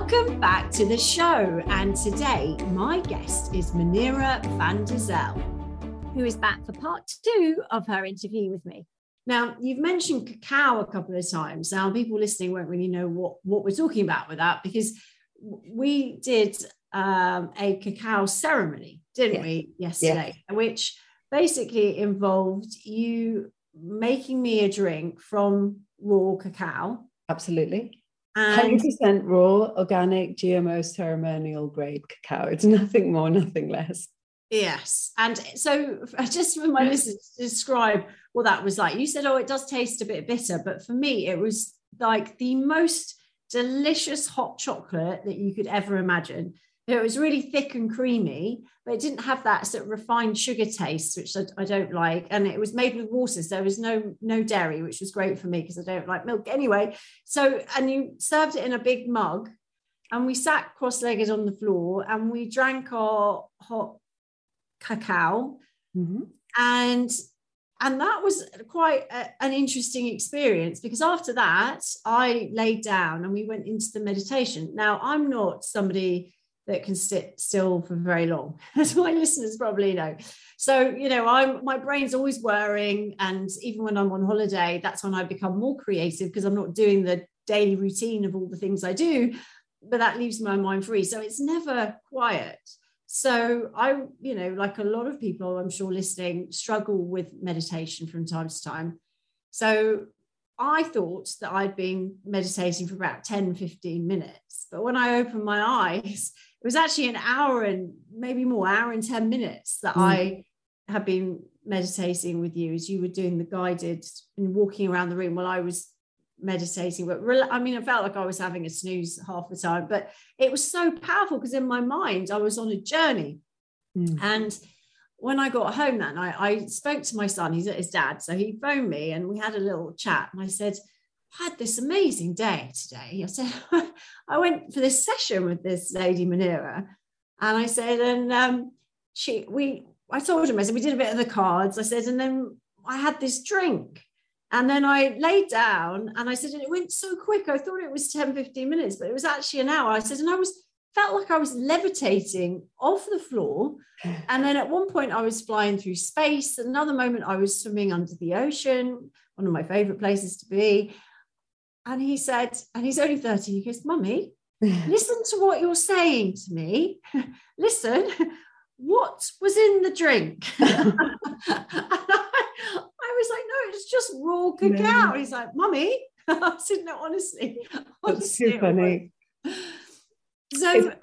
Welcome back to the show. And today, my guest is Manira van der Zel, who is back for part two of her interview with me. Now, you've mentioned cacao a couple of times. Now, people listening won't really know what, what we're talking about with that because we did um, a cacao ceremony, didn't yeah. we, yesterday, yeah. which basically involved you making me a drink from raw cacao. Absolutely. And 100% raw, organic, GMO, ceremonial grade cacao. It's nothing more, nothing less. Yes. And so, just for my listeners to describe what that was like, you said, oh, it does taste a bit bitter. But for me, it was like the most delicious hot chocolate that you could ever imagine. It was really thick and creamy, but it didn't have that sort of refined sugar taste, which I, I don't like. And it was made with water, so there was no no dairy, which was great for me because I don't like milk anyway. So, and you served it in a big mug, and we sat cross-legged on the floor, and we drank our hot cacao, mm-hmm. and and that was quite a, an interesting experience because after that i laid down and we went into the meditation now i'm not somebody that can sit still for very long, as my listeners probably know. So, you know, I'm my brain's always whirring. And even when I'm on holiday, that's when I become more creative because I'm not doing the daily routine of all the things I do, but that leaves my mind free. So it's never quiet. So I, you know, like a lot of people I'm sure listening, struggle with meditation from time to time. So I thought that I'd been meditating for about 10, 15 minutes. But when I opened my eyes, it was actually an hour and maybe more hour and 10 minutes that mm. I had been meditating with you as you were doing the guided and walking around the room while I was meditating. But I mean, I felt like I was having a snooze half the time, but it was so powerful because in my mind, I was on a journey. Mm. And when I got home that night, I spoke to my son, he's at his dad. So he phoned me and we had a little chat. And I said, had this amazing day today. I said, I went for this session with this lady Manira, and I said, and um, she, we, I told him, I said, we did a bit of the cards. I said, and then I had this drink. And then I laid down and I said, and it went so quick. I thought it was 10, 15 minutes, but it was actually an hour. I said, and I was felt like I was levitating off the floor. And then at one point I was flying through space. Another moment I was swimming under the ocean, one of my favorite places to be. And he said, and he's only 30, he goes, Mummy, listen to what you're saying to me. listen, what was in the drink? I, I, was like, no, it's just raw cacao. He's like, Mummy. I said, no, honestly. honestly That's funny. So it's, uh,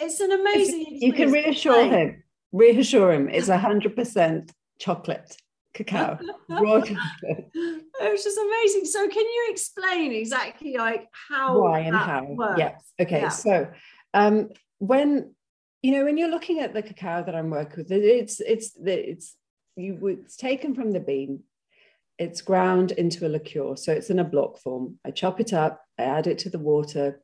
it's an amazing You can reassure him, reassure him, it's 100% chocolate cacao, raw chocolate. It was just amazing. So, can you explain exactly like how why and how? Works? Yes. Okay. Yeah. So, um, when you know when you're looking at the cacao that I'm working with, it's it's it's you it's taken from the bean. It's ground into a liqueur, so it's in a block form. I chop it up, I add it to the water,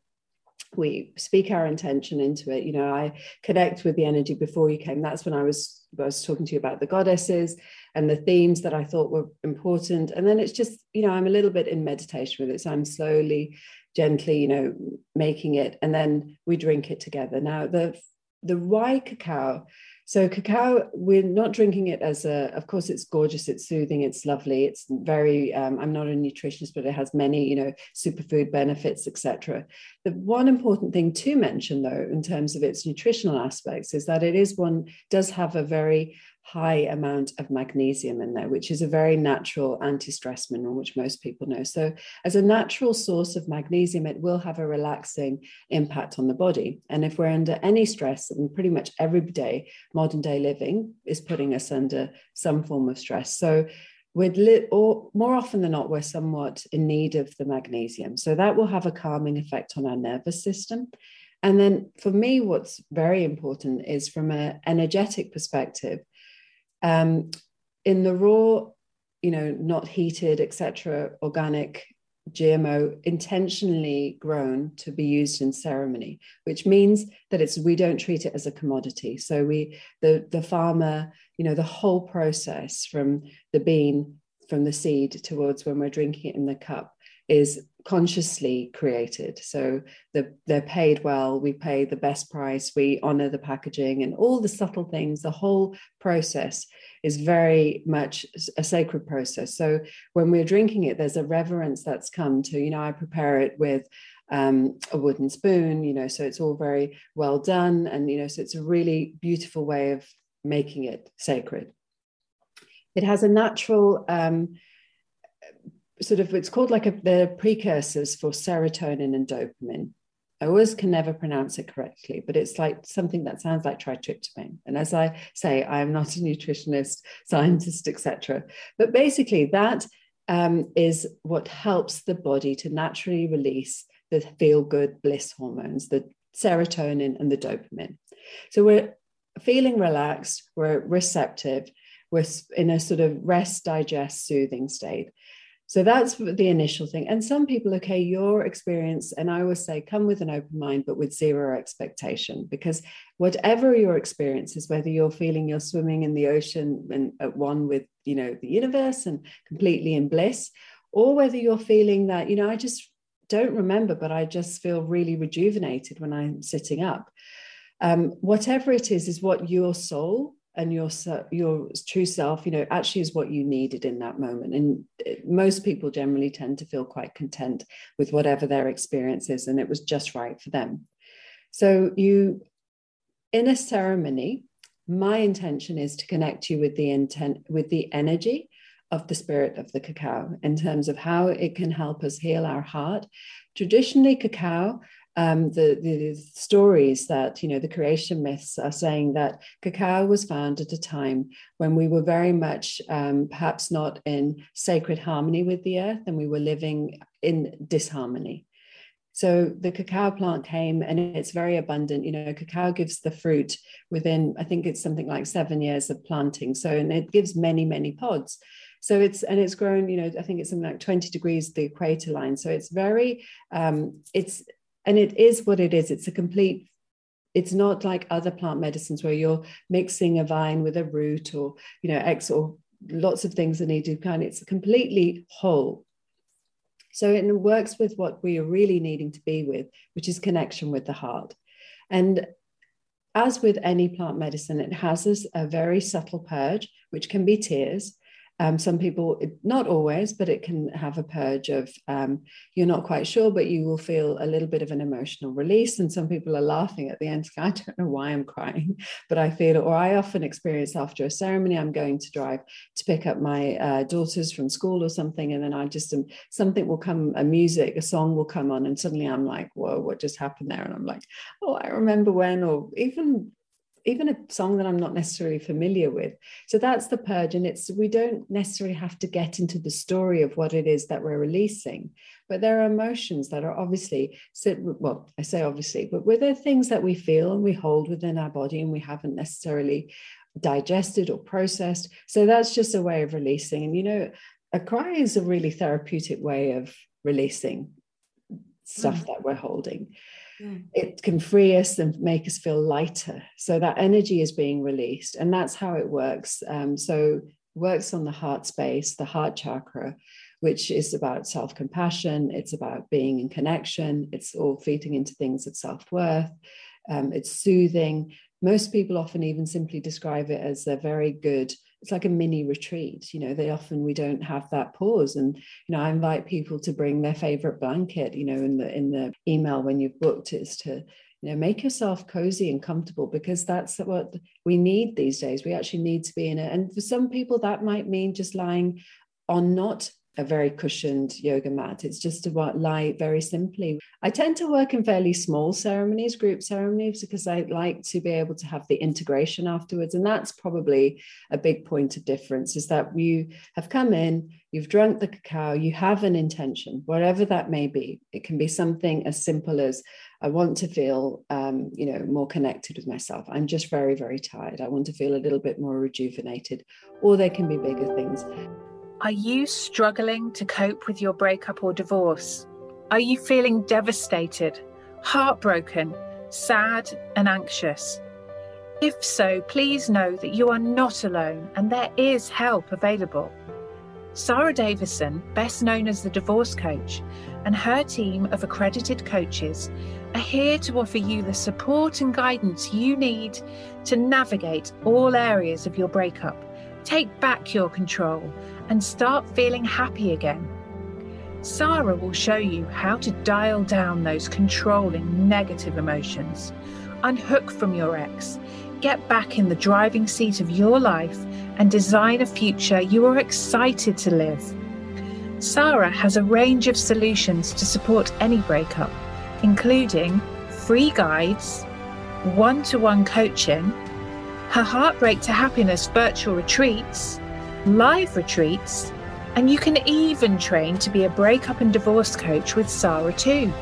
we speak our intention into it you know i connect with the energy before you came that's when i was I was talking to you about the goddesses and the themes that I thought were important. And then it's just, you know, I'm a little bit in meditation with it. So I'm slowly, gently, you know, making it. And then we drink it together. Now, the the rye cacao. So cacao, we're not drinking it as a. Of course, it's gorgeous, it's soothing, it's lovely, it's very. Um, I'm not a nutritionist, but it has many, you know, superfood benefits, etc. The one important thing to mention, though, in terms of its nutritional aspects, is that it is one does have a very high amount of magnesium in there, which is a very natural anti stress mineral, which most people know. So, as a natural source of magnesium, it will have a relaxing impact on the body. And if we're under any stress, and pretty much every day, modern day living is putting us under some form of stress. So, we're li- or more often than not, we're somewhat in need of the magnesium. So, that will have a calming effect on our nervous system And then for me, what's very important is from an energetic perspective, um, in the raw, you know, not heated, etc., organic GMO intentionally grown to be used in ceremony, which means that it's we don't treat it as a commodity. So we the the farmer, you know, the whole process from the bean, from the seed towards when we're drinking it in the cup is consciously created. So the, they're paid well, we pay the best price, we honor the packaging and all the subtle things, the whole process is very much a sacred process. So when we're drinking it, there's a reverence that's come to, you know, I prepare it with um, a wooden spoon, you know, so it's all very well done. And, you know, so it's a really beautiful way of making it sacred. It has a natural, um, sort of it's called like a, the precursors for serotonin and dopamine. I always can never pronounce it correctly, but it's like something that sounds like tritryptamine. And as I say, I am not a nutritionist, scientist, etc. But basically, that um, is what helps the body to naturally release the feel good bliss hormones, the serotonin and the dopamine. So we're feeling relaxed, we're receptive, we're in a sort of rest, digest, soothing state. So that's the initial thing. And some people, okay, your experience, and I always say, come with an open mind, but with zero expectation, because whatever your experience is, whether you're feeling you're swimming in the ocean and at one with, you know, the universe and completely in bliss, or whether you're feeling that, you know, I just don't remember, but I just feel really rejuvenated when I'm sitting up. Um, whatever it is, is what your soul and your your true self you know actually is what you needed in that moment. And eh, most people generally tend to feel quite content with whatever their experience is and it was just right for them. So you in a ceremony my intention is to connect you with the intent with the energy of the spirit of the cacao in terms of how it can help us heal our heart. Traditionally cacao um, the, the stories that, you know, the creation myths are saying that cacao was found at a time when we were very much um, perhaps not in sacred harmony with the earth and we were living in disharmony. So the cacao plant came and it's very abundant. You know, cacao gives the fruit within, I think it's something like seven years of planting. So, and it gives many, many pods. So it's, and it's grown, you know, I think it's something like 20 degrees the equator line. So it's very, um, it's and it is what it is. It's a complete it's not like other plant medicines where you're mixing a vine with a root or you know x or lots of things are needed kind it's completely whole. So it works with what we are really needing to be with which is connection with the heart. And as with any plant medicine it has a very subtle purge which can be tears um, some people, not always, but it can have a purge of um, you're not quite sure, but you will feel a little bit of an emotional release. And some people are laughing at the end. I don't know why I'm crying, but I feel it. Or I often experience after a ceremony, I'm going to drive to pick up my uh, daughters from school or something. And then I just, um, something will come, a music, a song will come on. And suddenly I'm like, whoa, what just happened there? And I'm like, oh, I remember when, or even even a song that I'm not necessarily familiar with. So that's the purge. And it's we don't necessarily have to get into the story of what it is that we're releasing, but there are emotions that are obviously well, I say obviously, but were there things that we feel and we hold within our body and we haven't necessarily digested or processed. So that's just a way of releasing. And you know, a cry is a really therapeutic way of releasing stuff mm. that we're holding. Mm. It can free us and make us feel lighter. So that energy is being released. And that's how it works. Um, so works on the heart space, the heart chakra, which is about self compassion. It's about being in connection. It's all feeding into things of self worth. Um, it's soothing. Most people often even simply describe it as a very good it's like a mini retreat you know they often we don't have that pause. And you know i invite people to bring their favorite blanket you know in the in the email when you've booked is to you know make yourself cozy and comfortable because that's what we need these days. We actually need to be in it. And for some people that might mean just lying on not a very cushioned yoga mat. It's just to lie very simply. I tend to work in fairly small ceremonies, group ceremonies, because I like to be able to have the integration afterwards. And that's probably a big point of difference is that you have come in, you've drunk the cacao, you have an intention, whatever that may be. It can be something as simple as I want to feel, um, you know, more connected with myself. I'm just very, very tired. I want to feel a little bit more rejuvenated. Or there can be bigger things. Are you struggling to cope with your breakup or divorce? Are you feeling devastated, heartbroken, sad, and anxious? If so, please know that you are not alone and there is help available. Sarah Davison, best known as the Divorce Coach, and her team of accredited coaches are here to offer you the support and guidance you need to navigate all areas of your breakup, take back your control, and start feeling happy again. Sarah will show you how to dial down those controlling negative emotions, unhook from your ex, get back in the driving seat of your life, and design a future you are excited to live. Sarah has a range of solutions to support any breakup, including free guides, one to one coaching, her Heartbreak to Happiness virtual retreats live retreats, and you can even train to be a breakup and divorce coach with Sarah too.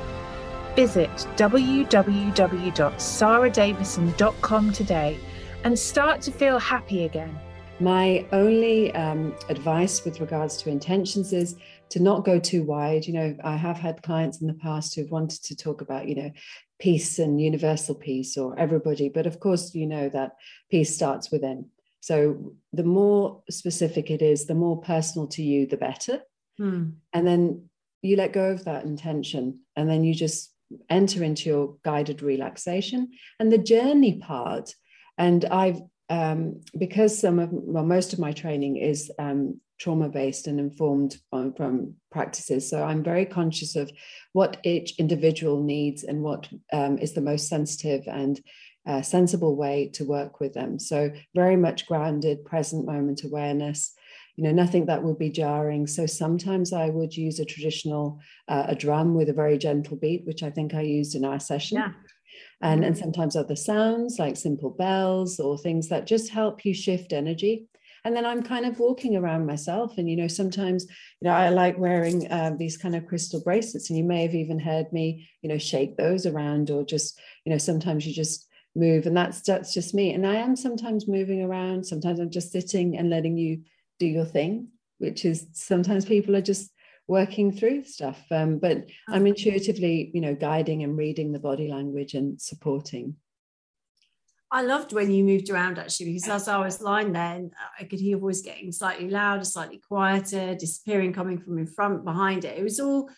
Visit www.sarahdavison.com today and start to feel happy again. My only um, advice with regards to intentions is to not go too wide. You know, I have had clients in the past who've wanted to talk about, you know, peace and universal peace or everybody. But of course, you know that peace starts within. So the more specific it is, the more personal to you, the better. Mm. And then you let go of that intention and then you just enter into your guided relaxation and the journey part. And I've, um, because some of, well, most of my training is um, trauma based and informed from, from, practices. So I'm very conscious of what each individual needs and what um, is the most sensitive and uh, sensible way to work with them. So very much grounded, present moment awareness. You know, nothing that would be jarring. So sometimes I would use a traditional uh, a drum with a very gentle beat, which I think I used in our session. Yeah. And, and sometimes other sounds like simple bells or things that just help you shift energy and then i'm kind of walking around myself. And you know sometimes you know i like wearing uh, these kind of crystal bracelets and you may have even heard me you know shake those around or just you know sometimes you just move and that's that's just me. And i am sometimes moving around. Sometimes i'm just sitting and letting you do your thing which is sometimes people are just working through stuff. Um, but i'm intuitively you know guiding and reading the body language and supporting I loved when you moved around actually because as I was lying there, I could hear your voice getting slightly louder, slightly quieter, disappearing, coming from in front, behind it. It was all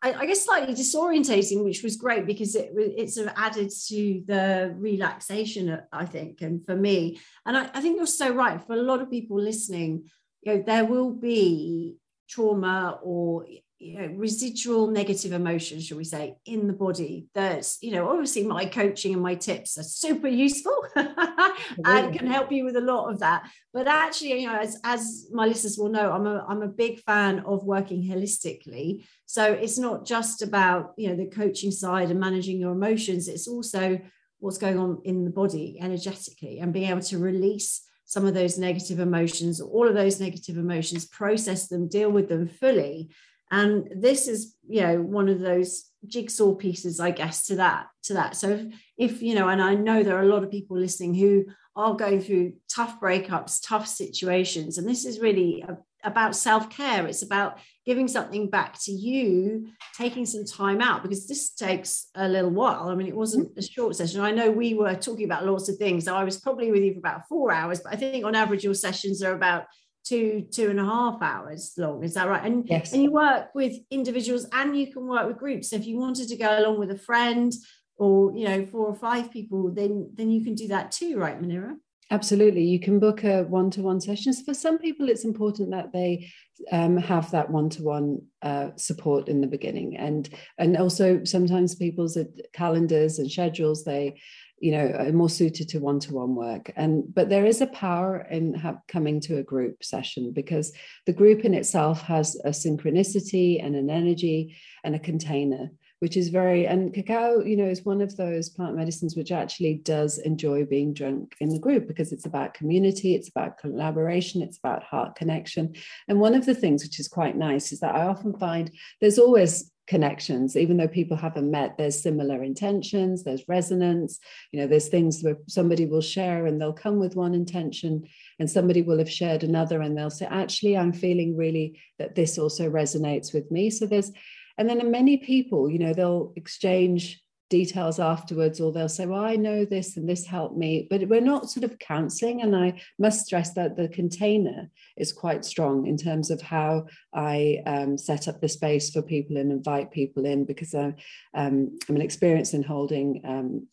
I, I, guess slightly disorientating, which was great because it it sort of added to the relaxation, uh, I think, and for me. And I, I think you're so right. For a lot of people listening, you know, there will be trauma or you know, residual negative emotions, shall we say, in the body. that you know, obviously my coaching and my tips are super useful and can help you with a lot of that. But actually, you know, as, as my listeners will know, I'm a I'm a big fan of working holistically. So it's not just about, you know, the coaching side and managing your emotions, it's also what's going on in the body energetically and being able to release some of those negative emotions, all of those negative emotions, process them, deal with them fully and this is you know one of those jigsaw pieces i guess to that to that. So if, if you know and i know there are a lot of people listening who are going through tough breakups tough situations and this is really a, about self-care. It's about giving something back to you taking some time out because this takes a little while. I mean it wasn't a short session. I know we were talking about lots of things. So i was probably with you for about four hours but i think on average your sessions are about two two and a half hours long is that right? And yes. and you work with individuals and you can work with groups. So if you wanted to go along with a friend or you know four or five people then then you can do that too right manira? Absolutely. You can book a one-to-one sessions for some people it's important that they um, have that one-to-one uh, support in the beginning. And and also sometimes people's calendars and schedules they you know uh, more suited to one-to-one work. And but there is a power in have, coming to a group session because the group in itself has a synchronicity and an energy and a container which is very and cacao you know is one of those plant medicines which actually does enjoy being drunk in the group because it's about community it's about collaboration it's about heart connection. And one of the things which is quite nice is that i often find there's always connections. Even though people haven't met there's similar intentions there's resonance. You know there's things where somebody will share and they'll come with one intention and somebody will have shared another and they'll say actually i'm feeling really that this also resonates with me. So there's and then many people you know they'll exchange details afterwards or they'll say well i know this and this helped me. But we're not sort of counseling and i must stress that the container is quite strong in terms of how i um, set up the space for people and invite people in because I, um, i'm an experience in holding um,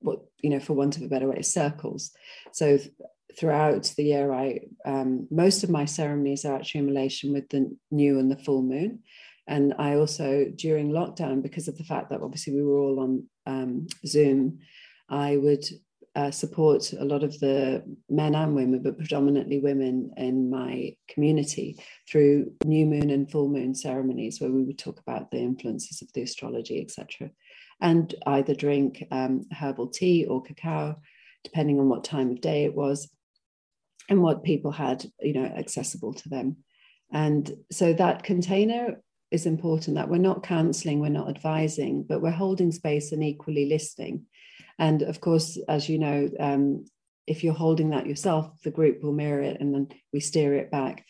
what you know for want of a better way circles. So throughout the year i um, most of my ceremonies are actually in relation with the new and the full moon and I also, during lockdown, because of the fact that obviously we were all on um, Zoom, I would uh, support a lot of the men and women, but predominantly women in my community through new moon and full moon ceremonies where we would talk about the influences of the astrology, etc. And either drink um, herbal tea or cacao, depending on what time of day it was and what people had, you know, accessible to them. And so that container is important that we're not counseling, we're not advising, but we're holding space and equally listening. And of course, as you know, um, if you're holding that yourself, the group will mirror it and then we steer it back.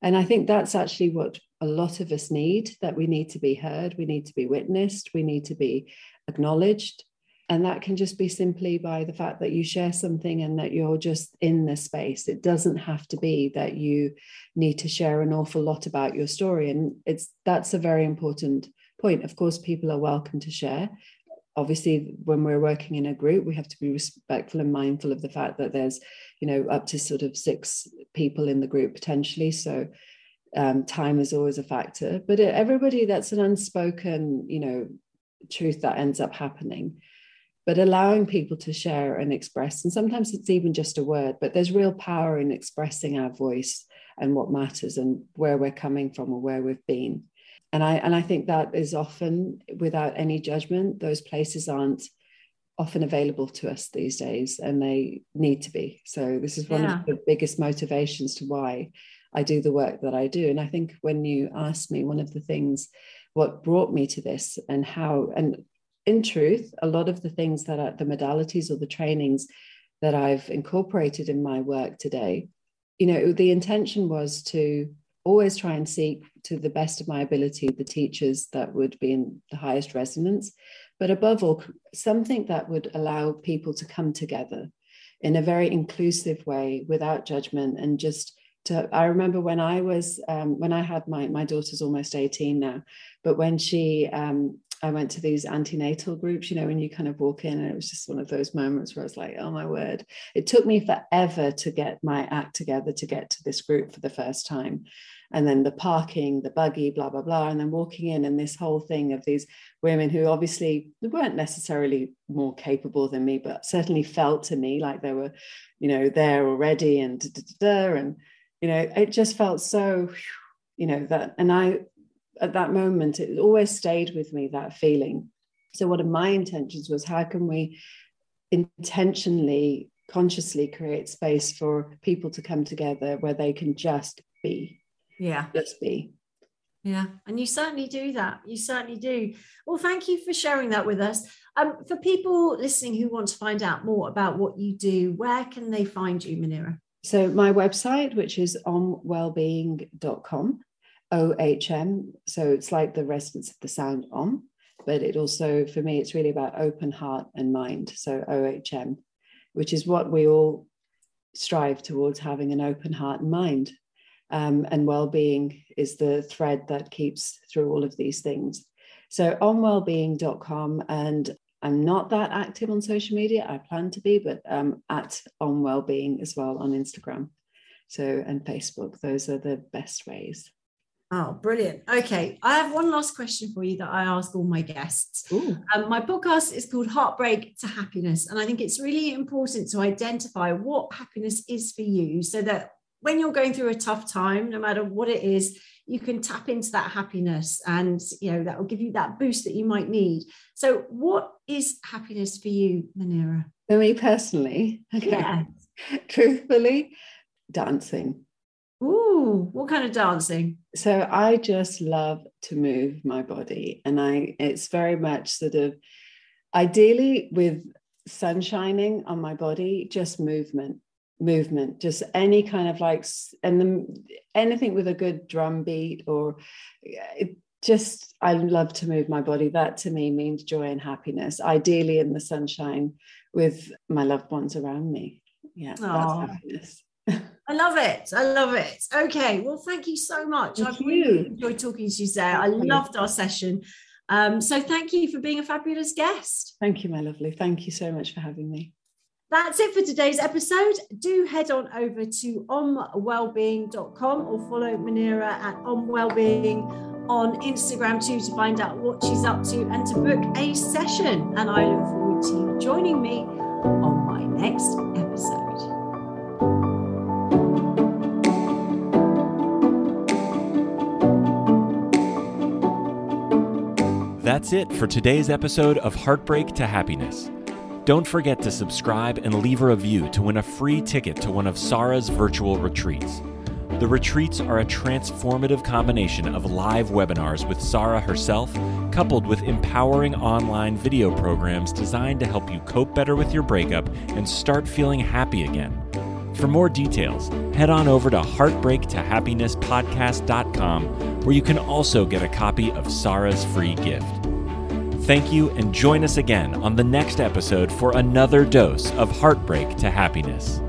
And I think that's actually what a lot of us need that we need to be heard, we need to be witnessed, we need to be acknowledged. And that can just be simply by the fact that you share something and that you're just in the space. It doesn't have to be that you need to share an awful lot about your story. And it's that's a very important point. Of course, people are welcome to share. Obviously, when we're working in a group, we have to be respectful and mindful of the fact that there's, you know, up to sort of six people in the group potentially. So um, time is always a factor. But everybody, that's an unspoken, you know, truth that ends up happening but allowing people to share and express. And sometimes it's even just a word, but there's real power in expressing our voice and what matters and where we're coming from or where we've been. And I and I think that is often without any judgment. Those places aren't often available to us these days, and they need to be. So this is one yeah. of the biggest motivations to why I do the work that I do. And I think when you asked me, one of the things what brought me to this and how and in truth, a lot of the things that are the modalities or the trainings that I've incorporated in my work today, you know, the intention was to always try and seek to the best of my ability the teachers that would be in the highest resonance, but above all, something that would allow people to come together in a very inclusive way without judgment and just to, I remember when I was um, when I had my my daughter's almost 18 now, but when she um, I went to these antenatal groups, you know, when you kind of walk in, and it was just one of those moments where I was like, oh my word. It took me forever to get my act together to get to this group for the first time. And then the parking, the buggy, blah, blah, blah. And then walking in, and this whole thing of these women who obviously weren't necessarily more capable than me, but certainly felt to me like they were, you know, there already and and, you know, it just felt so, you know, that, and I, at that moment, it always stayed with me that feeling. So, one of my intentions was how can we intentionally, consciously create space for people to come together where they can just be? Yeah. Just be. Yeah, and you certainly do that. You certainly do. Well, thank you for sharing that with us. Um, for people listening who want to find out more about what you do, where can they find you, Manira? So my website, which is ohmwellbeing.com, OHM. So it's like the resonance of the sound Om, but it also, for me, it's really about open heart and mind. So OHM, which is what we all strive towards having an open heart and mind. Um, and well-being is the thread that keeps through all of these things. So ohmwellbeing.com and I'm not that active on social media. I plan to be, but um, at on wellbeing as well on Instagram. So and Facebook. Those are the best ways. Oh, brilliant. Okay. I have one last question for you that I ask all my guests. Um, my podcast is called Heartbreak to Happiness. And I think it's really important to identify what happiness is for you so that when you're going through a tough time, no matter what it is, you can tap into that happiness and you know that will give you that boost that you might need. So what is happiness for you, Manira? For me personally, okay. Truthfully, dancing. Ooh, what kind of dancing? So I just love to move my body. And I it's very much sort of ideally with sun shining on my body, just movement movement just any kind of like and the, anything with a good drum beat or it just i love to move my body that to me means joy and happiness ideally in the sunshine with my loved ones around me yeah Aww. that's happiness I love it. I love it. Okay. Well, thank you so much. Thank I've really enjoyed talking to you, Sarah. I loved our session. Um, so thank you for being a fabulous guest. Thank you, my lovely. Thank you so much for having me. That's it for today's episode. Do head on over to ohmwellbeing.com or follow Manira at omwellbeing on Instagram too to find out what she's up to and to book a session. And I look forward to you joining me on my next episode. That's it for today's episode of Heartbreak to Happiness. Don't forget to subscribe and leave a review to win a free ticket to one of Sarah's virtual retreats. The retreats are a transformative combination of live webinars with Sarah herself, coupled with empowering online video programs designed to help you cope better with your breakup and start feeling happy again. For more details, head on over to heartbreaktohappinesspodcast.com, where you can also get a copy of Sarah's free gift. Thank you and join us again on the next episode for another dose of Heartbreak to Happiness.